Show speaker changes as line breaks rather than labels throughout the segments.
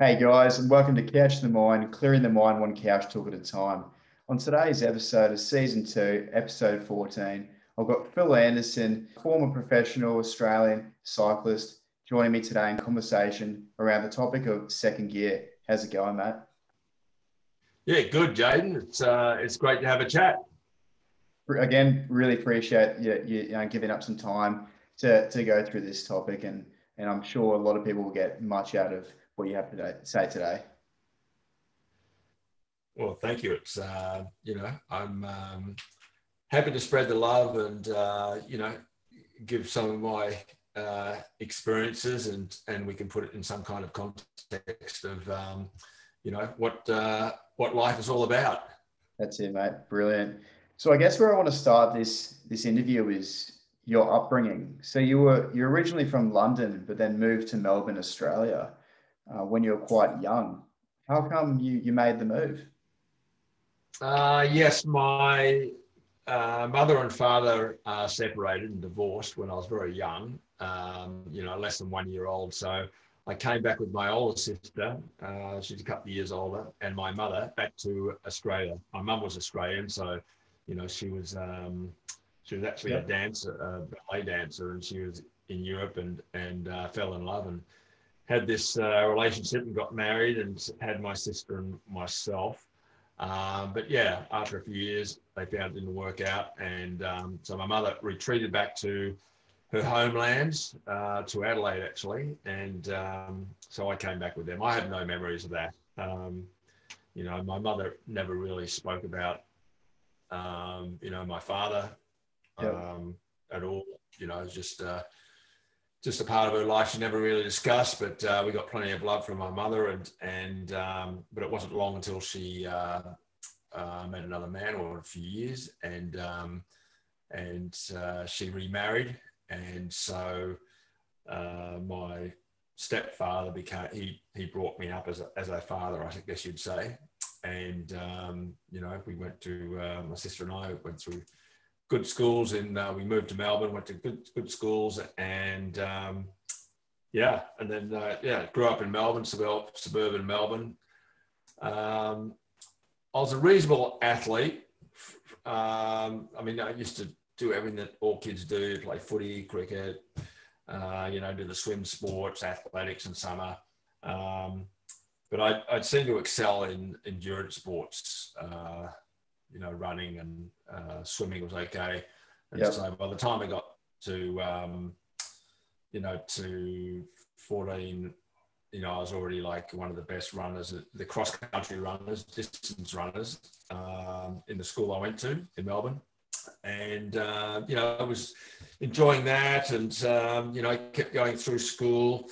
Hey guys, and welcome to Couch the Mind, clearing the mind one couch talk at a time. On today's episode of season two, episode 14, I've got Phil Anderson, former professional Australian cyclist, joining me today in conversation around the topic of second gear. How's it going, Matt?
Yeah, good, Jaden. It's uh, it's great to have a chat.
Again, really appreciate you, you, you know, giving up some time to, to go through this topic, and and I'm sure a lot of people will get much out of what you have to say today.
Well, thank you. It's uh, you know I'm um, happy to spread the love and uh, you know give some of my uh, experiences and and we can put it in some kind of context of um, you know what uh, what life is all about.
That's it, mate. Brilliant. So I guess where I want to start this this interview is your upbringing. So you were you're originally from London, but then moved to Melbourne, Australia uh, when you were quite young. How come you, you made the move?
Uh, yes, my uh, mother and father uh, separated and divorced when I was very young, um, you know, less than one year old. So I came back with my older sister, uh, she's a couple of years older, and my mother back to Australia. My mum was Australian, so, you know, she was um, she was actually a dancer, a ballet dancer, and she was in Europe and and uh, fell in love and had this uh, relationship and got married and had my sister and myself. Um, but yeah, after a few years, they found it didn't work out. And um, so my mother retreated back to her homelands, uh, to Adelaide actually. And um, so I came back with them. I have no memories of that. Um, you know, my mother never really spoke about, um, you know, my father yep. Um, at all. You know, it was just, uh, just a part of her life she never really discussed, but uh, we got plenty of love from my mother, and and um, but it wasn't long until she uh, uh, met another man, or a few years, and um, and uh, she remarried, and so uh, my stepfather became he he brought me up as a, as a father, I guess you'd say, and um, you know we went to uh, my sister and I went through good schools and uh, we moved to Melbourne, went to good good schools, and um, yeah, and then uh, yeah, grew up in Melbourne, suburb, suburban Melbourne. Um, I was a reasonable athlete. Um, I mean, I used to do everything that all kids do: play footy, cricket, uh, you know, do the swim sports, athletics in summer. Um, but I, I seem to excel in endurance sports. Uh, you know, running and uh, swimming was okay. And yep. so by the time I got to, um, you know, to 14, you know, I was already like one of the best runners, the cross country runners, distance runners um, in the school I went to in Melbourne. And, uh, you know, I was enjoying that and, um, you know, I kept going through school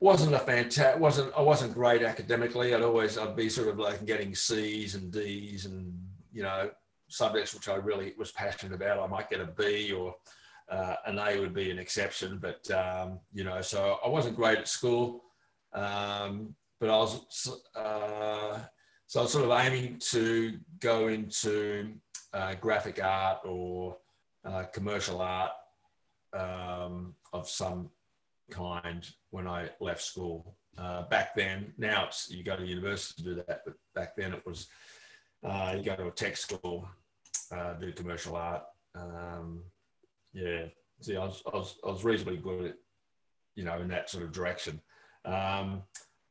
wasn't a fantastic wasn't I wasn't great academically. I'd always I'd be sort of like getting C's and D's and you know, subjects which I really was passionate about. I might get a B or uh, an A would be an exception, but um, you know, so I wasn't great at school, um, but I was uh, so I was sort of aiming to go into uh, graphic art or uh, commercial art um, of some kind when I left school. Uh, back then, now it's you go to university to do that, but back then it was uh, you go to a tech school, uh, do commercial art. Um, yeah, see, I was, I, was, I was reasonably good at, you know, in that sort of direction. Um,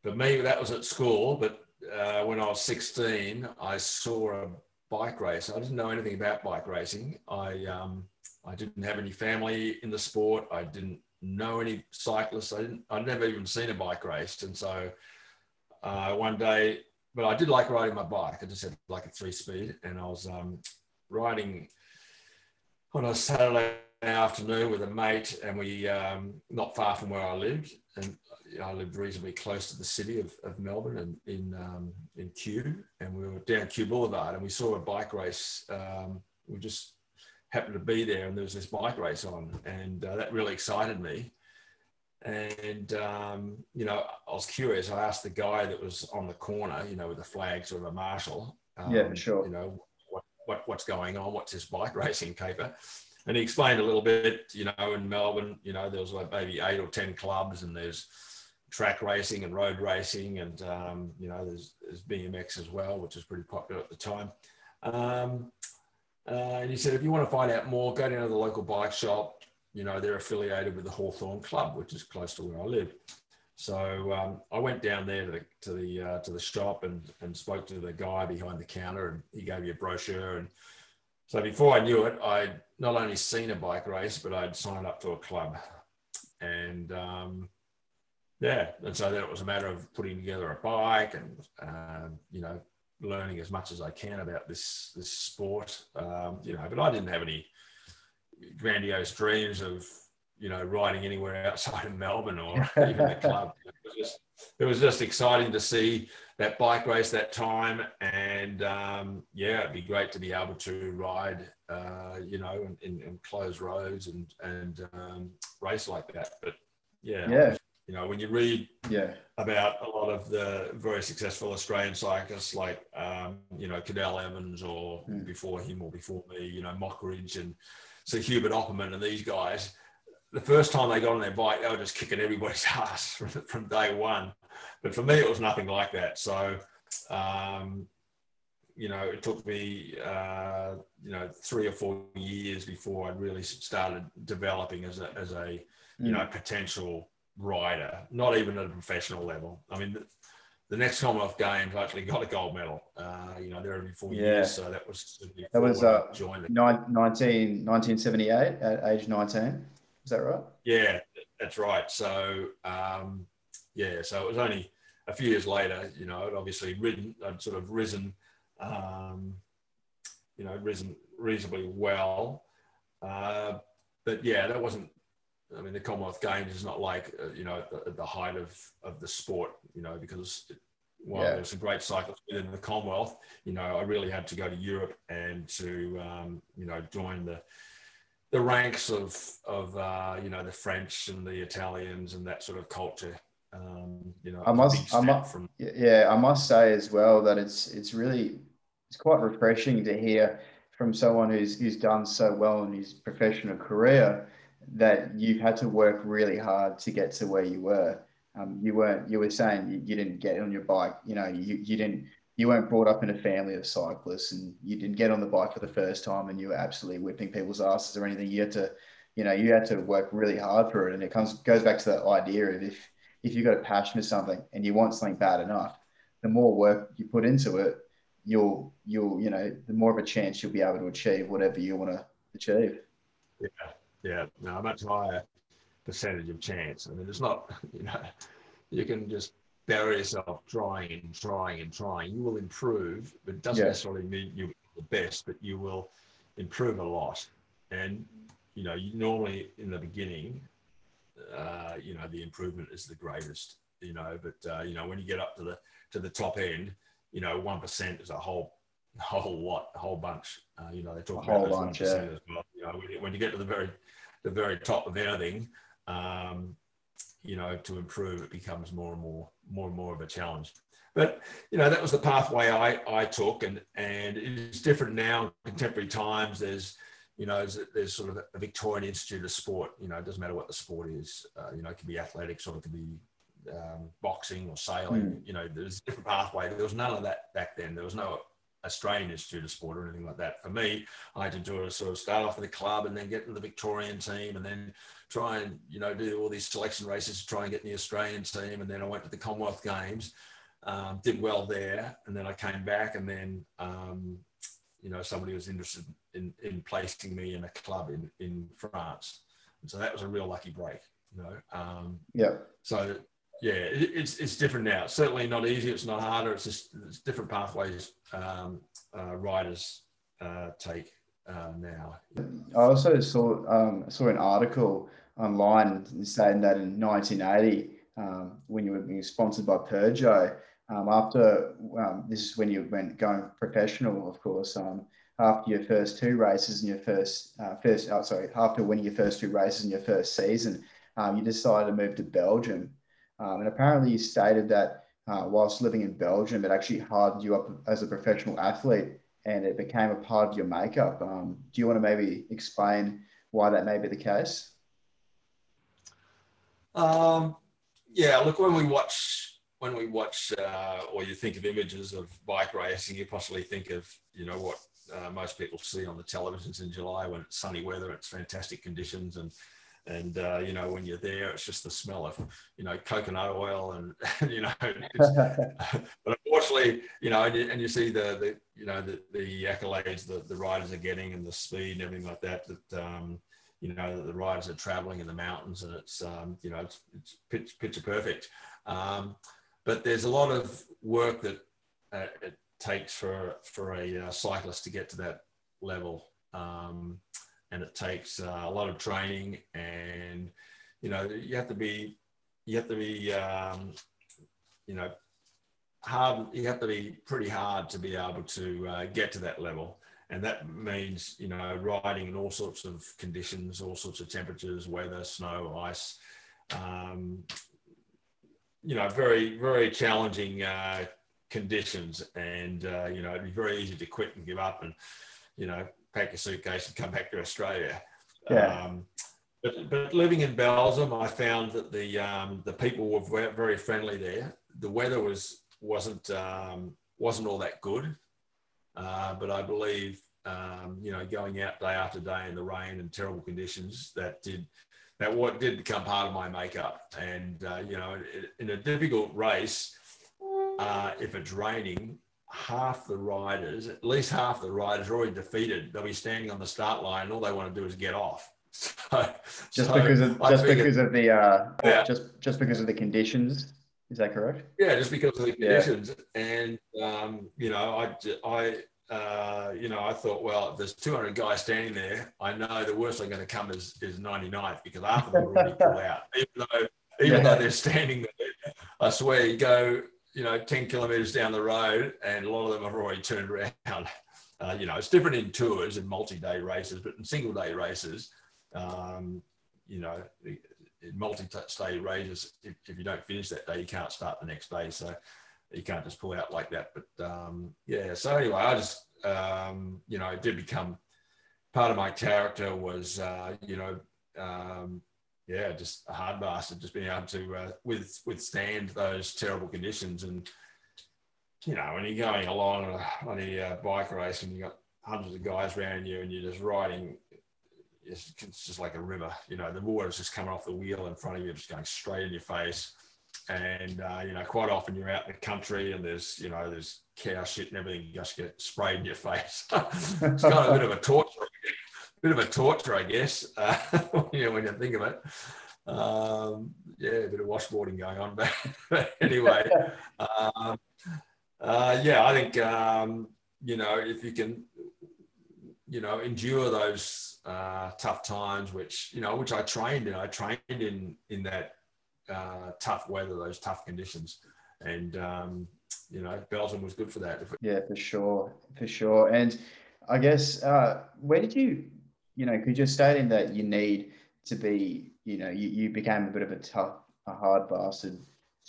for me, that was at school, but uh, when I was 16, I saw a bike race. I didn't know anything about bike racing. I, um, I didn't have any family in the sport. I didn't know any cyclists. I didn't, I'd never even seen a bike race. And so uh, one day but I did like riding my bike. I just had like a three speed, and I was um, riding on a Saturday afternoon with a mate, and we um, not far from where I lived, and I lived reasonably close to the city of, of Melbourne and in um, in Kew, and we were down Kew Boulevard, and we saw a bike race. Um, we just happened to be there, and there was this bike race on, and uh, that really excited me. And, um, you know, I was curious. I asked the guy that was on the corner, you know, with the flag, sort of a marshal.
Um, yeah, sure.
You know, what, what, what's going on? What's this bike racing caper? And he explained a little bit, you know, in Melbourne, you know, there was like maybe eight or 10 clubs and there's track racing and road racing, and um, you know, there's, there's BMX as well, which was pretty popular at the time. Um, uh, and he said, if you want to find out more, go down to the local bike shop. You know, they're affiliated with the Hawthorn Club, which is close to where I live. So um, I went down there to the to the, uh, to the shop and and spoke to the guy behind the counter, and he gave me a brochure. And so before I knew it, I'd not only seen a bike race, but I'd signed up to a club, and um, yeah, and so then it was a matter of putting together a bike and uh, you know learning as much as I can about this this sport. Um, you know, but I didn't have any grandiose dreams of you know riding anywhere outside of Melbourne or even the club. It was, just, it was just exciting to see that bike race that time, and um, yeah, it'd be great to be able to ride, uh, you know, in, in, closed roads and and um, race like that. But yeah,
yeah.
You know, when you read
yeah.
about a lot of the very successful Australian cyclists like, um, you know, Cadel Evans or mm. before him or before me, you know, Mockridge and so Hubert Opperman and these guys, the first time they got on their bike, they were just kicking everybody's ass from, from day one. But for me, it was nothing like that. So, um, you know, it took me, uh, you know, three or four years before I really started developing as a, as a, you mm. know, potential rider, not even at a professional level. I mean, the, next Commonwealth Games I actually got a gold medal. Uh, you know, there every four yeah. years, so that was
that was uh, joined 19, 1978 at age 19. Is that right?
Yeah, that's right. So um, yeah, so it was only a few years later. You know, I'd obviously ridden, I'd sort of risen, um, you know, risen reasonably well. Uh, but yeah, that wasn't I mean, the Commonwealth Games is not like uh, you know at the, the, height of of the sport, you know, because while yeah. there's some great cyclists within the Commonwealth, you know, I really had to go to Europe and to um, you know join the the ranks of of uh, you know the French and the Italians and that sort of culture. Um, you know,
I must, I must, from- yeah, I must say as well that it's it's really it's quite refreshing to hear from someone who's who's done so well in his professional career that you had to work really hard to get to where you were. Um, you weren't. You were saying you, you, didn't get on your bike. You know, you, you didn't. You weren't brought up in a family of cyclists, and you didn't get on the bike for the first time, and you were absolutely whipping people's asses or anything. You had to, you know, you had to work really hard for it, and it comes goes back to that idea of if if you've got a passion for something and you want something bad enough, the more work you put into it, you'll you'll you know the more of a chance you'll be able to achieve whatever you want to achieve.
Yeah. Yeah, no, a much higher percentage of chance. I mean, it's not, you know, you can just bury yourself trying and trying and trying. You will improve, but it doesn't yeah. necessarily mean you're the best, but you will improve a lot. And, you know, you normally in the beginning, uh, you know, the improvement is the greatest, you know, but, uh, you know, when you get up to the, to the top end, you know, 1% is a whole whole lot, a whole bunch. Uh, you know, they talk a about whole bunch, yeah. as well. You know, when you, get to the very, the very top of anything, um, you know, to improve, it becomes more and more, more and more of a challenge. But you know, that was the pathway I, I took, and and it's different now. In contemporary times, there's you know, there's, there's sort of a Victorian Institute of Sport. You know, it doesn't matter what the sport is. Uh, you know, it can be athletics or it can be um, boxing or sailing. Mm. You know, there's a different pathway. There was none of that back then. There was no Australian Institute of Sport or anything like that. For me, I had to do a sort of start off with the club and then get in the Victorian team and then try and, you know, do all these selection races to try and get in the Australian team. And then I went to the Commonwealth Games, um, did well there. And then I came back and then, um, you know, somebody was interested in, in placing me in a club in, in France. And so that was a real lucky break, you know. Um,
yeah.
So yeah, it's it's different now. Certainly not easy. It's not harder. It's just it's different pathways um, uh, riders uh, take uh, now.
I also saw um, saw an article online saying that in 1980, um, when you were sponsored by Peugeot, um, after um, this is when you went going professional, of course. After your first two races in your first uh, first, oh, sorry, after winning your first two races in your first season, you decided to move to Belgium um, and apparently, you stated that uh, whilst living in Belgium, it actually hardened you up as a professional athlete and it became a part of your makeup. Um, do you want to maybe explain why that may be the case?
Um, yeah, look, when we watch, when we watch, uh, or you think of images of bike racing, you possibly think of, you know, what uh, most people see on the televisions in July when it's sunny weather, it's fantastic conditions, and and uh, you know when you're there, it's just the smell of you know coconut oil, and you know. but unfortunately, you know, and you, and you see the the you know the, the accolades that the riders are getting and the speed and everything like that. That um, you know the riders are traveling in the mountains, and it's um, you know it's, it's pitch, picture perfect. Um, but there's a lot of work that uh, it takes for for a uh, cyclist to get to that level. Um, and it takes uh, a lot of training and you know you have to be you have to be um, you know hard you have to be pretty hard to be able to uh, get to that level. And that means you know riding in all sorts of conditions all sorts of temperatures weather snow ice um, you know very very challenging uh, conditions. And uh, you know it'd be very easy to quit and give up and you know pack your suitcase and come back to Australia.
Yeah.
Um, but, but living in Belgium, I found that the um, the people were very friendly there. The weather was wasn't um, wasn't all that good, uh, but I believe um, you know going out day after day in the rain and terrible conditions that did that what did become part of my makeup. And uh, you know, in a difficult race, uh, if it's raining, half the riders, at least half the riders are already defeated. They'll be standing on the start line, and all they want to do is get off. So,
just so because of just figured, because of the uh, yeah. just just because of the conditions. Is that correct?
Yeah, just because of the conditions, yeah. and um, you know, I I uh, you know, I thought, well, if there's 200 guys standing there, I know the worst they're going to come is is 99th because half of them already pull out, even though even yeah. though they're standing there. I swear, you go you know, 10 kilometers down the road, and a lot of them have already turned around. Uh, you know, it's different in tours and multi-day races, but in single-day races, um, you know, in multi-day races, if, if, you don't finish that day, you can't start the next day. So you can't just pull out like that. But um, yeah, so anyway, I just, um, you know, it did become part of my character was, uh, you know, um, yeah, just a hard bastard, just being able to uh, with, withstand those terrible conditions. And, you know, when you're going along on a, on a uh, bike race and you've got hundreds of guys around you and you're just riding, it's, it's, just like a river. You know, the water's just coming off the wheel in front of you, just going straight in your face. And, uh, you know, quite often you're out in the country and there's, you know, there's cow shit and everything just get sprayed in your face. it's kind of a bit of a torture bit of a torture, I guess, uh, when you think of it. Um, yeah, a bit of washboarding going on, but anyway, um, uh, yeah, I think um, you know if you can, you know, endure those uh, tough times, which you know, which I trained in. I trained in in that uh, tough weather, those tough conditions, and um, you know, Belgium was good for that.
Yeah, for sure, for sure. And I guess uh, where did you you know, because you're stating that you need to be, you know, you, you became a bit of a tough, a hard bastard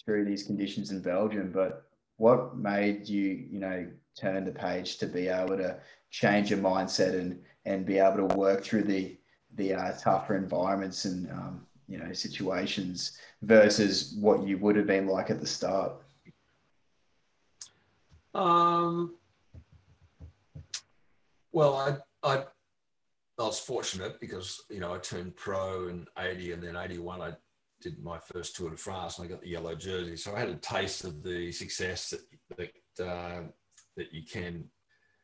through these conditions in Belgium, but what made you, you know, turn the page to be able to change your mindset and and be able to work through the the uh, tougher environments and um, you know situations versus what you would have been like at the start?
Um, well, I I I was fortunate because you know I turned pro in '80 and then '81 I did my first Tour de France and I got the yellow jersey. So I had a taste of the success that that, uh, that you can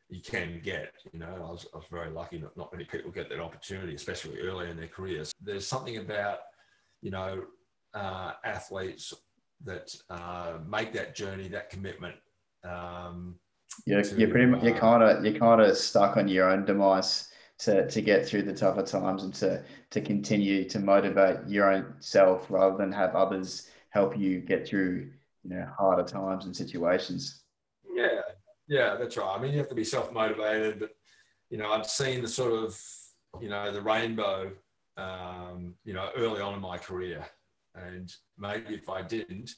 you can get. You know, I was, I was very lucky. Not, not many people get that opportunity, especially early in their careers. There's something about you know uh, athletes that uh, make that journey, that commitment. Um,
yeah, you're pretty much you're kind of you're kind of stuck on your own demise to, to get through the tougher times and to to continue to motivate your own self rather than have others help you get through you know harder times and situations.
Yeah. Yeah that's right. I mean you have to be self-motivated but you know i've seen the sort of you know the rainbow um, you know early on in my career. And maybe if i didn't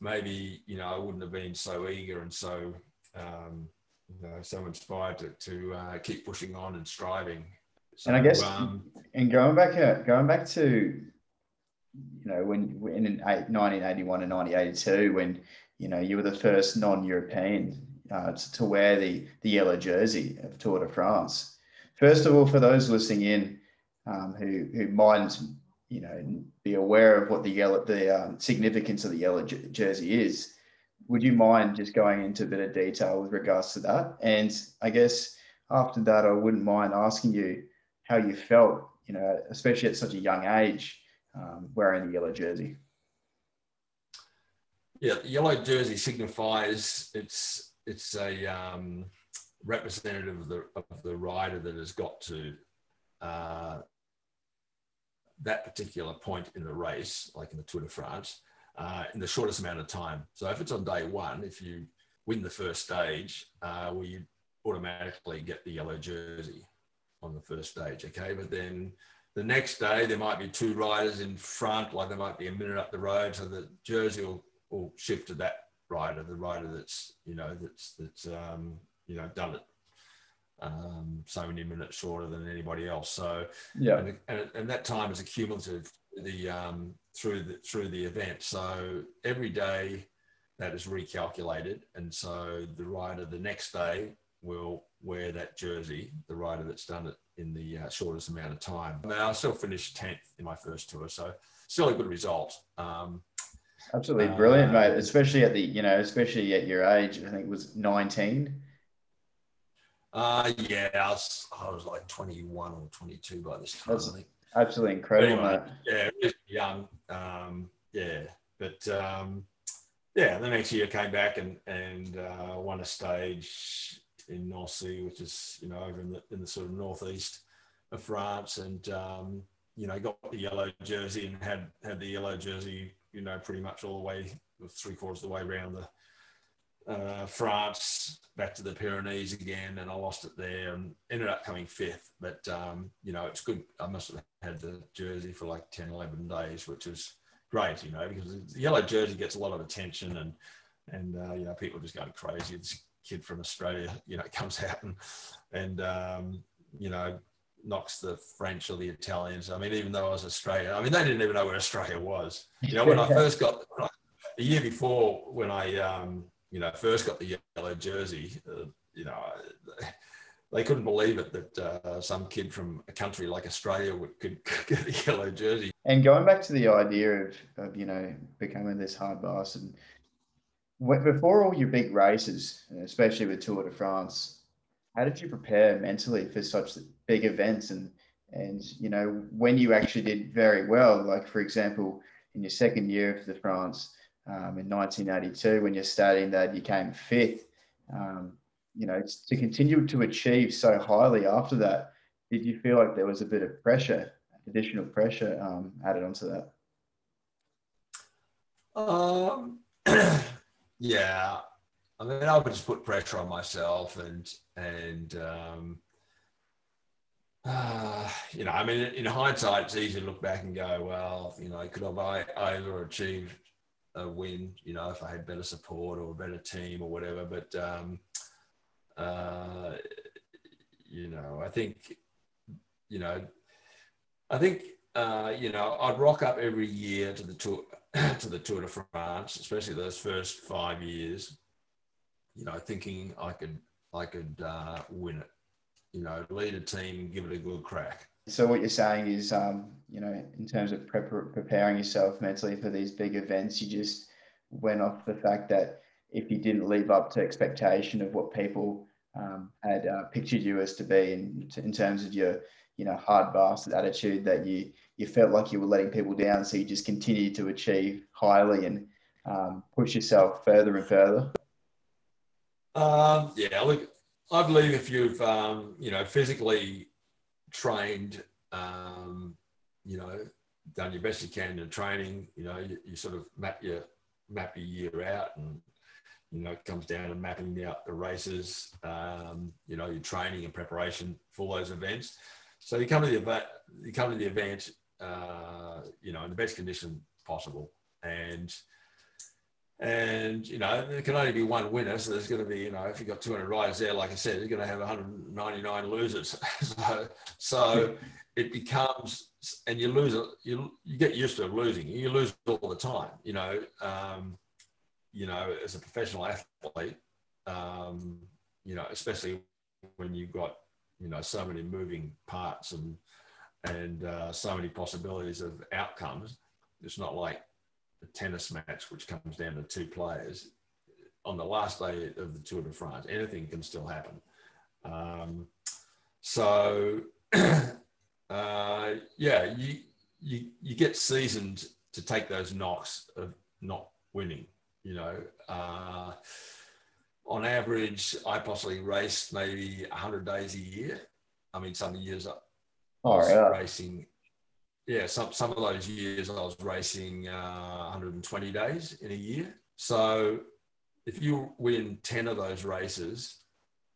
maybe you know i wouldn't have been so eager and so um, you know, so inspired to, to uh, keep pushing on and striving.
So, and I guess, um, and going back, uh, going back to you know, when, when in 1981 and 1982, when, you know, you were the first non-European uh, to, to, wear the, the yellow jersey of Tour de France. First of all, for those listening in um, who, who might, you know, be aware of what the yellow, the um, significance of the yellow j- jersey is, would you mind just going into a bit of detail with regards to that? And I guess after that, I wouldn't mind asking you how you felt, you know, especially at such a young age, um, wearing the yellow jersey.
Yeah, the yellow jersey signifies it's it's a um, representative of the of the rider that has got to uh, that particular point in the race, like in the Tour de France, uh, in the shortest amount of time. So if it's on day one, if you win the first stage, uh, well, you automatically get the yellow jersey on the first stage. Okay, but then the next day there might be two riders in front, like there might be a minute up the road, so the jersey will, will shift to that rider, the rider that's you know that's that's um, you know done it um, so many minutes shorter than anybody else. So
yeah,
and, and, and that time is accumulative the um, through the through the event. So every day that is recalculated, and so the rider the next day will wear that jersey, the rider that's done it in the uh, shortest amount of time. Now I still finished tenth in my first tour, so still a good result. Um,
Absolutely brilliant, uh, mate. Especially at the you know, especially at your age. I think it was nineteen.
Uh, yeah, I was, I was like 21 or 22 by this time. That's
absolutely incredible, anyway.
Yeah, young. Um, yeah, but um, yeah, the next year came back and and uh, won a stage in Nancy, which is you know over in the in the sort of northeast of France, and um, you know got the yellow jersey and had had the yellow jersey, you know, pretty much all the way three quarters of the way around the uh, France, back to the Pyrenees again, and I lost it there and ended up coming fifth. But, um, you know, it's good. I must have had the jersey for like 10, 11 days, which was great, you know, because the yellow jersey gets a lot of attention and, and uh, you know, people just going crazy. This kid from Australia, you know, comes out and, and um, you know, knocks the French or the Italians. I mean, even though I was Australian, I mean, they didn't even know where Australia was. You know, when I first got, the year before when I, um, you know, first got the yellow jersey, uh, you know, they couldn't believe it that uh, some kid from a country like Australia would, could, get a yellow jersey.
And going back to the idea of, of you know, becoming this hard bastard, before all your big races, especially with Tour de France, how did you prepare mentally for such big events? And, and, you know, when you actually did very well, like for example, in your second year of the France, um, in 1982 when you're studying that you came fifth. Um, you know, to continue to achieve so highly after that, did you feel like there was a bit of pressure, additional pressure um, added onto that?
Um, yeah, I mean, I would just put pressure on myself, and and um, uh, you know, I mean, in hindsight, it's easy to look back and go, well, you know, could have I overachieved a win, you know, if I had better support or a better team or whatever. But, um, uh, you know, I think, you know, I think, uh, you know, I'd rock up every year to the tour, to the Tour de France, especially those first five years, you know, thinking I could, I could uh, win it, you know, lead a team, give it a good crack.
So what you're saying is, um, you know, in terms of prep- preparing yourself mentally for these big events, you just went off the fact that if you didn't live up to expectation of what people um, had uh, pictured you as to be in, in terms of your, you know, hard bastard attitude, that you you felt like you were letting people down, so you just continued to achieve highly and um, push yourself further and further.
Um, yeah, look, I believe if you've um, you know physically trained, um, you know, done your best you can in training, you know, you, you, sort of map your map your year out and you know, it comes down to mapping out the races, um, you know, your training and preparation for those events. So you come to the event, you come to the event, uh, you know, in the best condition possible. And and, you know, there can only be one winner. So there's going to be, you know, if you've got 200 riders there, like I said, you're going to have 199 losers. so, so it becomes, and you lose it. You you get used to losing. You lose all the time. You know, um, you know, as a professional athlete, um, you know, especially when you've got you know so many moving parts and and uh, so many possibilities of outcomes. It's not like a tennis match, which comes down to two players. On the last day of the Tour de France, anything can still happen. Um, so, uh, yeah, you, you, you get seasoned to take those knocks of not winning. You know, uh, on average, I possibly race maybe 100 days a year. I mean, some years I was oh, yeah. racing yeah, some, some of those years I was racing uh, 120 days in a year. So if you win 10 of those races,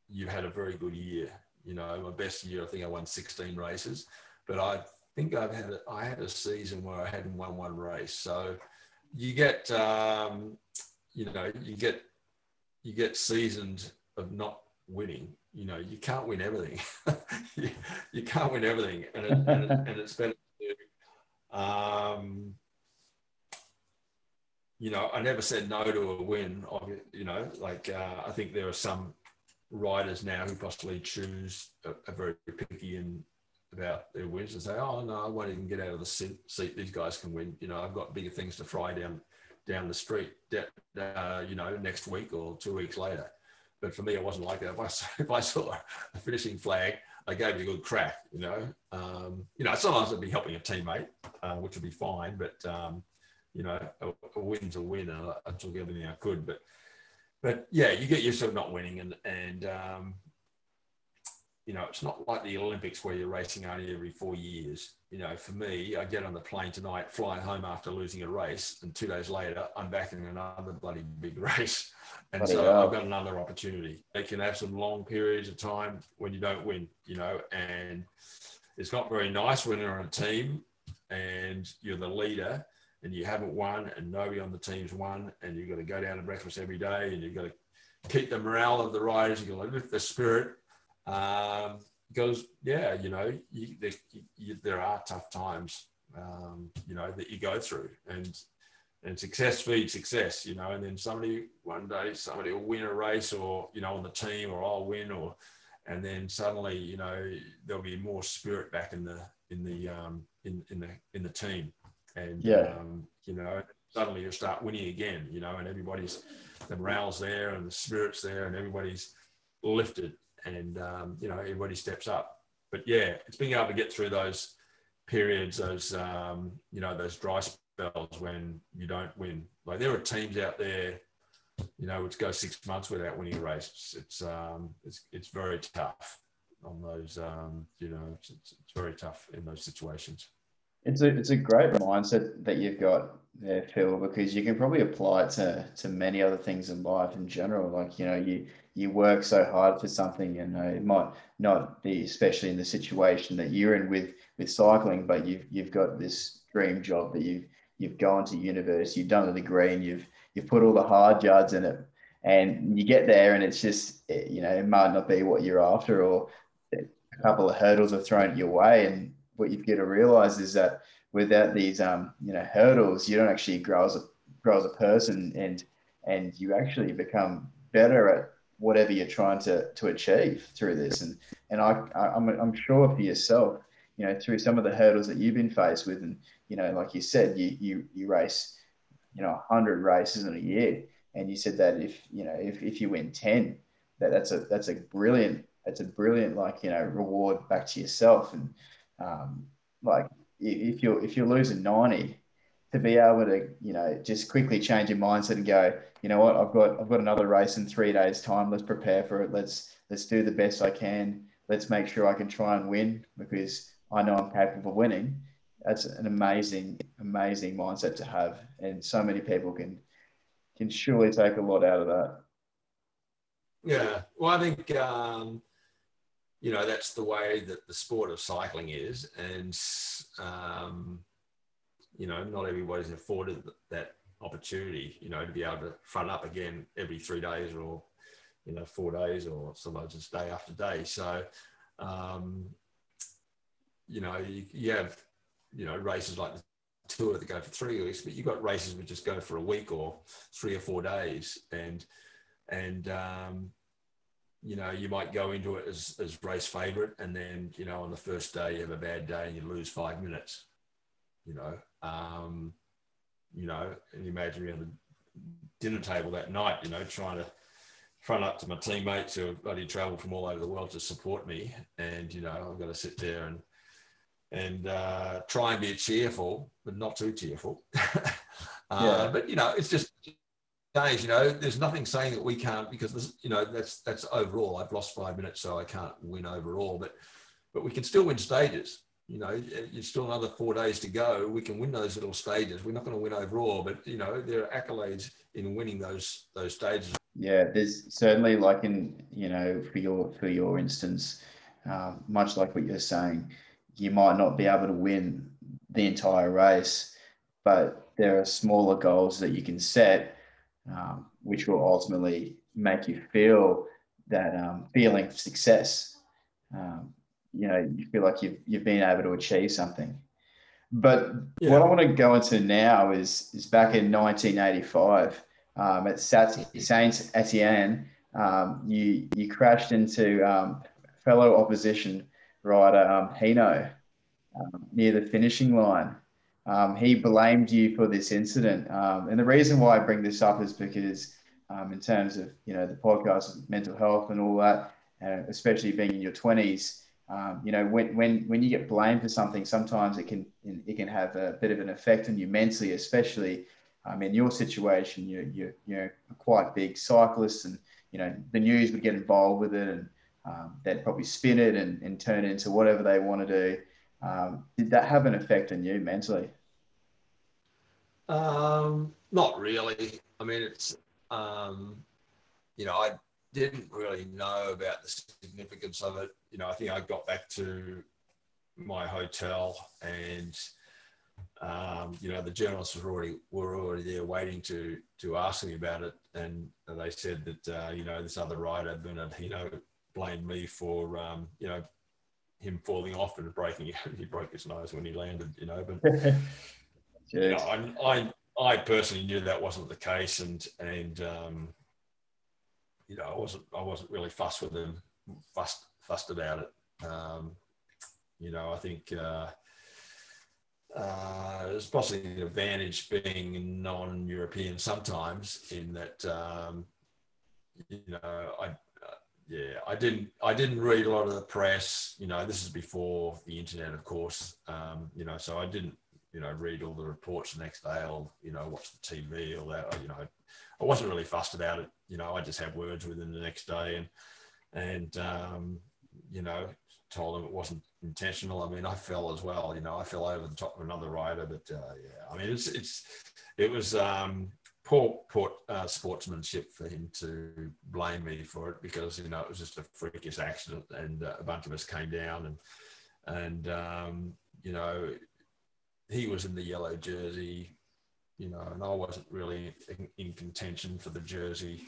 you've had a very good year. You know, my best year, I think I won 16 races, but I think I've had, a, I had a season where I hadn't won one race. So you get, um, you know, you get, you get seasoned of not winning. You know, you can't win everything. you, you, can't win everything. And, it, and, it, and it's better um, you know, I never said no to a win. You know, like uh, I think there are some riders now who possibly choose a, very picky and about their wins and say, "Oh no, I won't even get out of the seat. These guys can win." You know, I've got bigger things to fry down down the street. Uh, you know, next week or two weeks later. But for me, it wasn't like that. If I if I saw a finishing flag I gave it a good crack, you know. Um, you know, sometimes it'd be helping a teammate, uh, which would be fine, but um, you know, a, a, win's a win, and I, I, took everything I could. But but yeah, you get to not winning, and and um, you know, it's not like the Olympics where you're racing only every four years. You know, for me, I get on the plane tonight, flying home after losing a race, and two days later, I'm back in another bloody big race. And bloody so hell. I've got another opportunity. They can have some long periods of time when you don't win, you know, and it's not very nice when you're on a team and you're the leader and you haven't won and nobody on the team's won and you've got to go down to breakfast every day and you've got to keep the morale of the riders, you've got to lift the spirit um, because yeah, you know, you, there, you, there are tough times, um, you know, that you go through, and and success feeds success, you know. And then somebody one day somebody will win a race, or you know, on the team, or I'll win, or and then suddenly, you know, there'll be more spirit back in the in the um, in in the in the team, and yeah, um, you know, suddenly you'll start winning again, you know, and everybody's the morale's there and the spirit's there, and everybody's lifted and um, you know everybody steps up. But yeah, it's being able to get through those periods, those um, you know those dry spells when you don't win. Like there are teams out there, you know, which go six months without winning a race. It's it's um, it's, it's very tough on those. Um, you know, it's, it's, it's very tough in those situations.
It's a it's a great mindset that you've got there, Phil, because you can probably apply it to to many other things in life in general. Like you know, you you work so hard for something, and it might not be especially in the situation that you're in with with cycling, but you've you've got this dream job that you've you've gone to university, you've done a degree, and you've you've put all the hard yards in it, and you get there, and it's just you know it might not be what you're after, or a couple of hurdles are thrown your way, and what you've got to realize is that without these um you know hurdles, you don't actually grow as a grow as a person, and and you actually become better at whatever you're trying to to achieve through this. And and I I'm I'm sure for yourself, you know, through some of the hurdles that you've been faced with, and you know, like you said, you you you race, you know, hundred races in a year, and you said that if you know if if you win ten, that that's a that's a brilliant that's a brilliant like you know reward back to yourself, and um, like if you're if you're losing ninety to be able to, you know, just quickly change your mindset and go, you know what, I've got I've got another race in three days' time. Let's prepare for it. Let's let's do the best I can. Let's make sure I can try and win because I know I'm capable of winning. That's an amazing, amazing mindset to have, and so many people can can surely take a lot out of that.
Yeah, well, I think um, you know that's the way that the sport of cycling is, and um, you know, not everybody's afforded that opportunity, you know, to be able to front up again every three days or, you know, four days or sometimes it's day after day. So, um, you know, you, you have, you know, races like the tour that go for three weeks, but you've got races which just go for a week or three or four days. And, and, um, you know, you might go into it as, as race favorite. And then, you know, on the first day, you have a bad day and you lose five minutes, you know, um, you know, and you imagine me on the dinner table that night, you know, trying to front up to my teammates who have bloody traveled from all over the world to support me. And, you know, I've got to sit there and, and uh, try and be cheerful, but not too cheerful. uh, yeah. But you know, it's just days. You know, there's nothing saying that we can't because this, you know that's that's overall. I've lost five minutes, so I can't win overall. But but we can still win stages. You know, it's still another four days to go. We can win those little stages. We're not going to win overall, but you know, there are accolades in winning those those stages.
Yeah, there's certainly like in you know for your for your instance, uh, much like what you're saying, you might not be able to win the entire race, but there are smaller goals that you can set, um, which will ultimately make you feel that um, feeling of success. Um, you know, you feel like you've, you've been able to achieve something. But yeah. what I want to go into now is, is back in 1985 um, at Saint Etienne, um, you, you crashed into um, fellow opposition rider um, Hinault um, near the finishing line. Um, he blamed you for this incident, um, and the reason why I bring this up is because, um, in terms of you know the podcast, mental health, and all that, uh, especially being in your twenties, um, you know when when when you get blamed for something, sometimes it can it can have a bit of an effect on you mentally, especially. Um, in your situation, you you you're quite big cyclist, and you know the news would get involved with it, and um, they'd probably spin it and, and turn it into whatever they want to do. Um, did that have an effect on you mentally?
Um, not really. I mean, it's, um, you know, I didn't really know about the significance of it. You know, I think I got back to my hotel and, um, you know, the journalists were already were already there waiting to to ask me about it, and they said that uh, you know this other rider Bernard, you know, blamed me for um, you know him falling off and breaking he broke his nose when he landed you know but you know, I, I I personally knew that wasn't the case and and um, you know I wasn't I wasn't really fussed with him fussed fussed about it. Um, you know I think uh, uh, there's possibly an advantage being non-European sometimes in that um, you know I yeah, I didn't. I didn't read a lot of the press. You know, this is before the internet, of course. Um, you know, so I didn't. You know, read all the reports the next day, or you know, watch the TV, or that. You know, I wasn't really fussed about it. You know, I just had words with him the next day, and and um, you know, told him it wasn't intentional. I mean, I fell as well. You know, I fell over the top of another rider, but uh, yeah, I mean, it's it's it was. Um, poor, poor uh, sportsmanship for him to blame me for it because you know it was just a freakish accident and uh, a bunch of us came down and and um, you know he was in the yellow jersey you know and I wasn't really in, in contention for the jersey.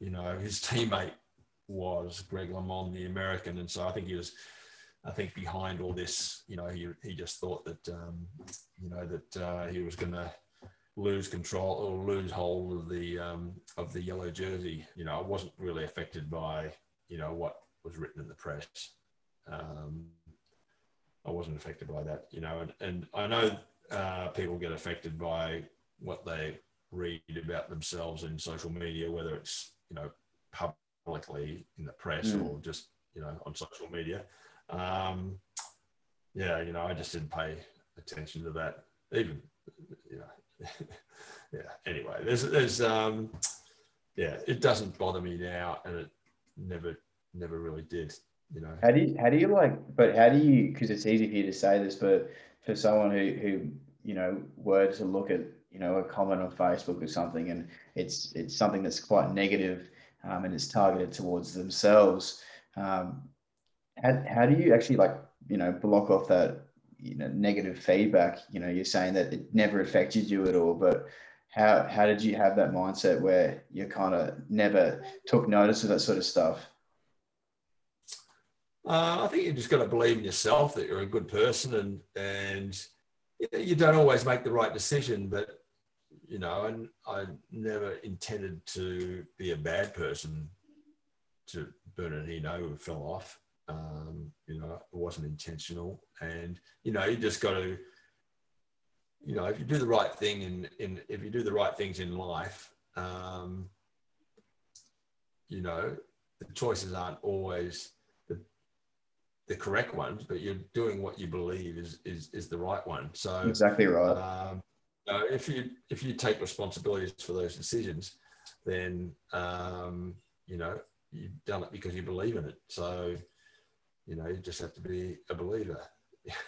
You know his teammate was Greg LeMond the American and so I think he was I think behind all this you know he, he just thought that um, you know that uh, he was going to lose control or lose hold of the um, of the yellow jersey. You know, I wasn't really affected by you know what was written in the press. Um, I wasn't affected by that. You know, and, and I know uh, people get affected by what they read about themselves in social media, whether it's you know publicly in the press mm. or just you know on social media. Um, yeah, you know, I just didn't pay attention to that. Even you know, yeah. Anyway, there's there's um, yeah, it doesn't bother me now, and it never never really did. You know.
How do you how do you like? But how do you? Because it's easy for you to say this, but for someone who who you know were to look at you know a comment on Facebook or something, and it's it's something that's quite negative, um, and it's targeted towards themselves. Um, how, how do you actually like you know block off that you know negative feedback you know you're saying that it never affected you at all but how how did you have that mindset where you kind of never took notice of that sort of stuff
Uh, I think you just got to believe in yourself that you're a good person, and and you, don't always make the right decision, but you know, and I never intended to be a bad person to Bernard Hinault who fell off. Um, you know, it wasn't intentional, and you know, you just got to, you know, if you do the right thing in in if you do the right things in life, um, you know, the choices aren't always the the correct ones, but you're doing what you believe is is is the right one. So
exactly right.
Um, you know, if you if you take responsibilities for those decisions, then um, you know you've done it because you believe in it. So you know you just have to be a believer.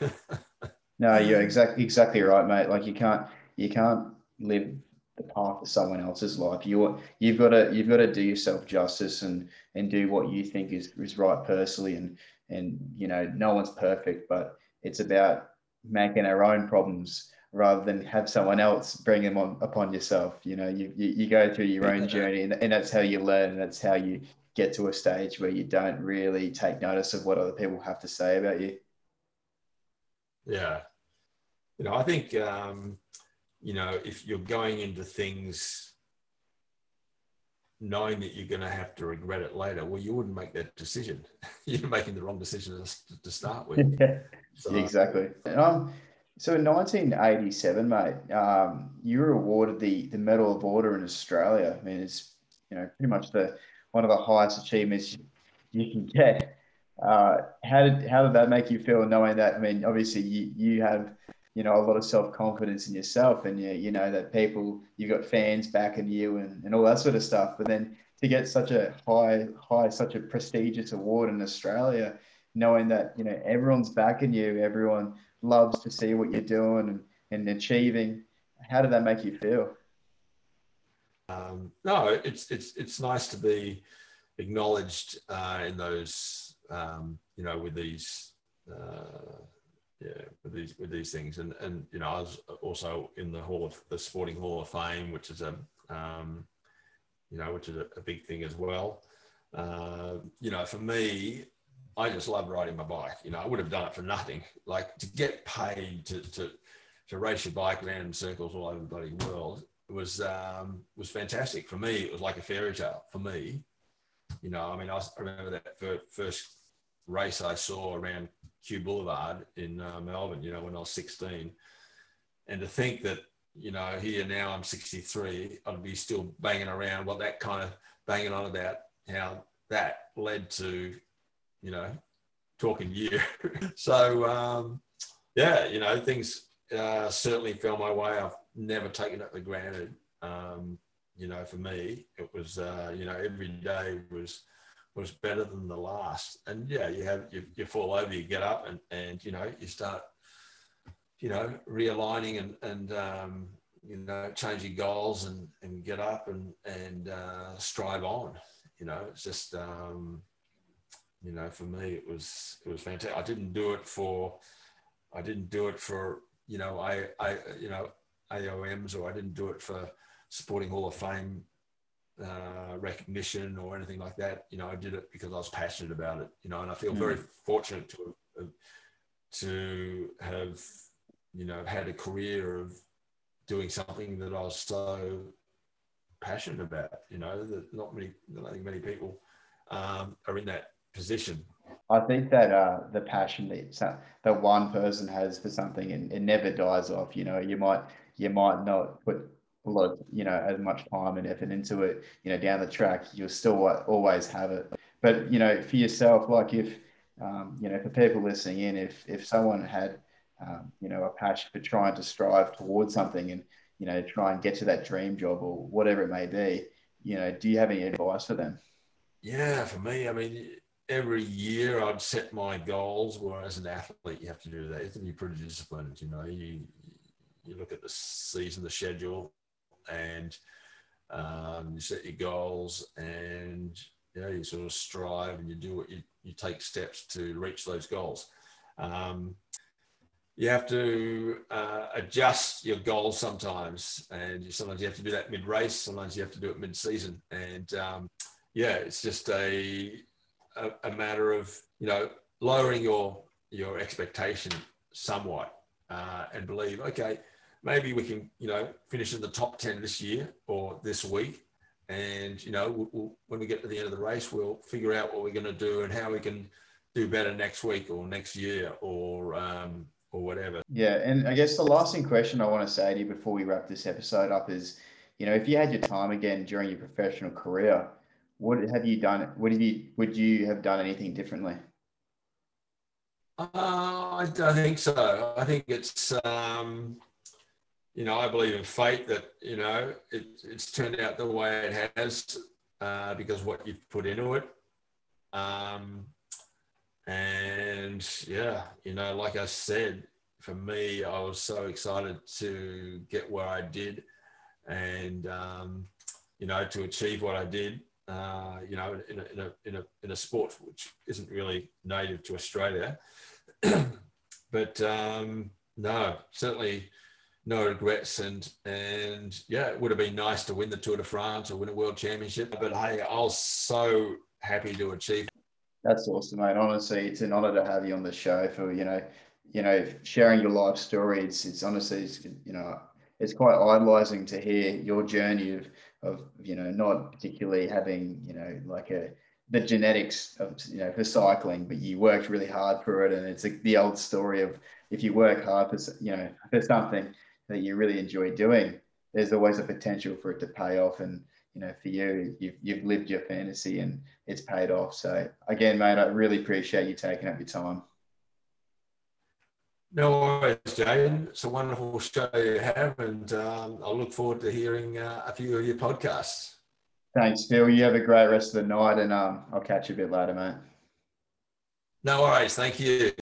no, you're exactly exactly right, mate. Like you can't you can't live the path of someone else's life. You you've got to you've got to do yourself justice and and do what you think is is right personally. And and you know no one's perfect, but it's about making our own problems rather than have someone else bring them on upon yourself. You know, you you, you go through your own journey, and, and that's how you learn, and that's how you get to a stage where you don't really take notice of what other people have to say about you.
Yeah, you know, I think um, you know, if you're going into things knowing that you're going to have to regret it later, well, you wouldn't make that decision. you're making the wrong decision to start with.
yeah, so, exactly. Um, so in 1987, mate, um, you were awarded the the Medal of Order in Australia. I mean, it's you know pretty much the one of the highest achievements you can get. Uh, how did how did that make you feel knowing that? I mean, obviously you you have you know a lot of self confidence in yourself, and you you know that people you've got fans backing you and, and all that sort of stuff. But then to get such a high high such a prestigious award in Australia, knowing that you know everyone's backing you, everyone loves to see what you're doing and, and achieving. How did that make you feel?
Um, no, it's it's it's nice to be acknowledged uh, in those um, you know with these uh, yeah, with these with these things, and and you know, I was also in the Hall of the Sporting Hall of Fame, which is a um, you know, which is a, a big thing as well. Uh, you know, for me, I just love riding my bike. You know, I would have done it for nothing. Like to get paid to to to race your bike around in circles all over the bloody world was um, was fantastic for me. It was like a fairy tale for me. You know, I mean, I, remember that first race I saw around Kew Boulevard in uh, Melbourne, you know, when I was 16. And to think that, you know, here now I'm 63, I'd be still banging around what that kind of banging on about how that led to, you know, talking year. so, um, yeah, you know, things uh, certainly fell my way. I've never taken it for granted. Um, you know, for me, it was, uh, you know, every day was, was better than the last. And yeah, you have you, you fall over, you get up, and and you know you start, you know, realigning and and um, you know changing goals and and get up and and uh, strive on. You know, it's just um, you know for me it was it was fantastic. I didn't do it for I didn't do it for you know I I you know AOMs or I didn't do it for Sporting Hall of Fame uh, recognition or anything like that. You know, I did it because I was passionate about it. You know, and I feel mm. very fortunate to have, to have you know had a career of doing something that I was so passionate about. You know, that not many, I think many people um, are in that position.
I think that uh, the passion that that one person has for something and it never dies off. You know, you might you might not put a lot of you know as much time and effort into it you know down the track you'll still always have it but you know for yourself like if um, you know for people listening in if if someone had um, you know a passion for trying to strive towards something and you know try and get to that dream job or whatever it may be you know do you have any advice for them
yeah for me i mean every year I'd set my goals. Where as an athlete, you have to do that. You have to be pretty disciplined. You know, you you look at the season, the schedule, and um, you set your goals and you know you sort of strive and you do what you, you take steps to reach those goals. Um, you have to uh, adjust your goals sometimes and you, sometimes you have to do that mid-race sometimes you have to do it mid-season. And um, yeah it's just a, a, a matter of you know lowering your your expectation somewhat uh, and believe, okay, maybe we can, you know, finish in the top 10 this year or this week. And, you know, we'll, we'll, when we get to the end of the race, we'll figure out what we're going to do and how we can do better next week or next year or, um, or whatever.
Yeah. And I guess the lasting question I want to say to you before we wrap this episode up is, you know, if you had your time again during your professional career, what have you done? What have you, would you have done anything differently?
Uh, I don't think so. I think it's, um, you know, I believe in fate that, you know, it, it's turned out the way it has uh, because what you've put into it. Um, and yeah, you know, like I said, for me, I was so excited to get where I did and, um, you know, to achieve what I did. Uh, you know, in a, in, a, in, a, in a sport which isn't really native to Australia. but um, no, certainly no regrets. And and yeah, it would have been nice to win the Tour de France or win a World Championship. But hey, I was so happy to achieve.
That's awesome, mate. Honestly, it's an honor to have you on the show for you know, you know, sharing your life story. It's it's honestly, it's, you know, it's quite idolizing to hear your journey of of you know not particularly having you know like a the genetics of you know for cycling, but you worked really hard for it, and it's like the old story of if you work hard for you know for something that you really enjoy doing, there's always a potential for it to pay off. And you know, for you, you've you've lived your fantasy and it's paid off. So again, mate, I really appreciate you taking up your time.
No worries, Jay. It's a wonderful show you have, and um, I look forward to hearing uh, a few of your podcasts.
Thanks, Phil. You have a great rest of the night, and um, I'll catch you a bit later, mate.
No worries. Thank you.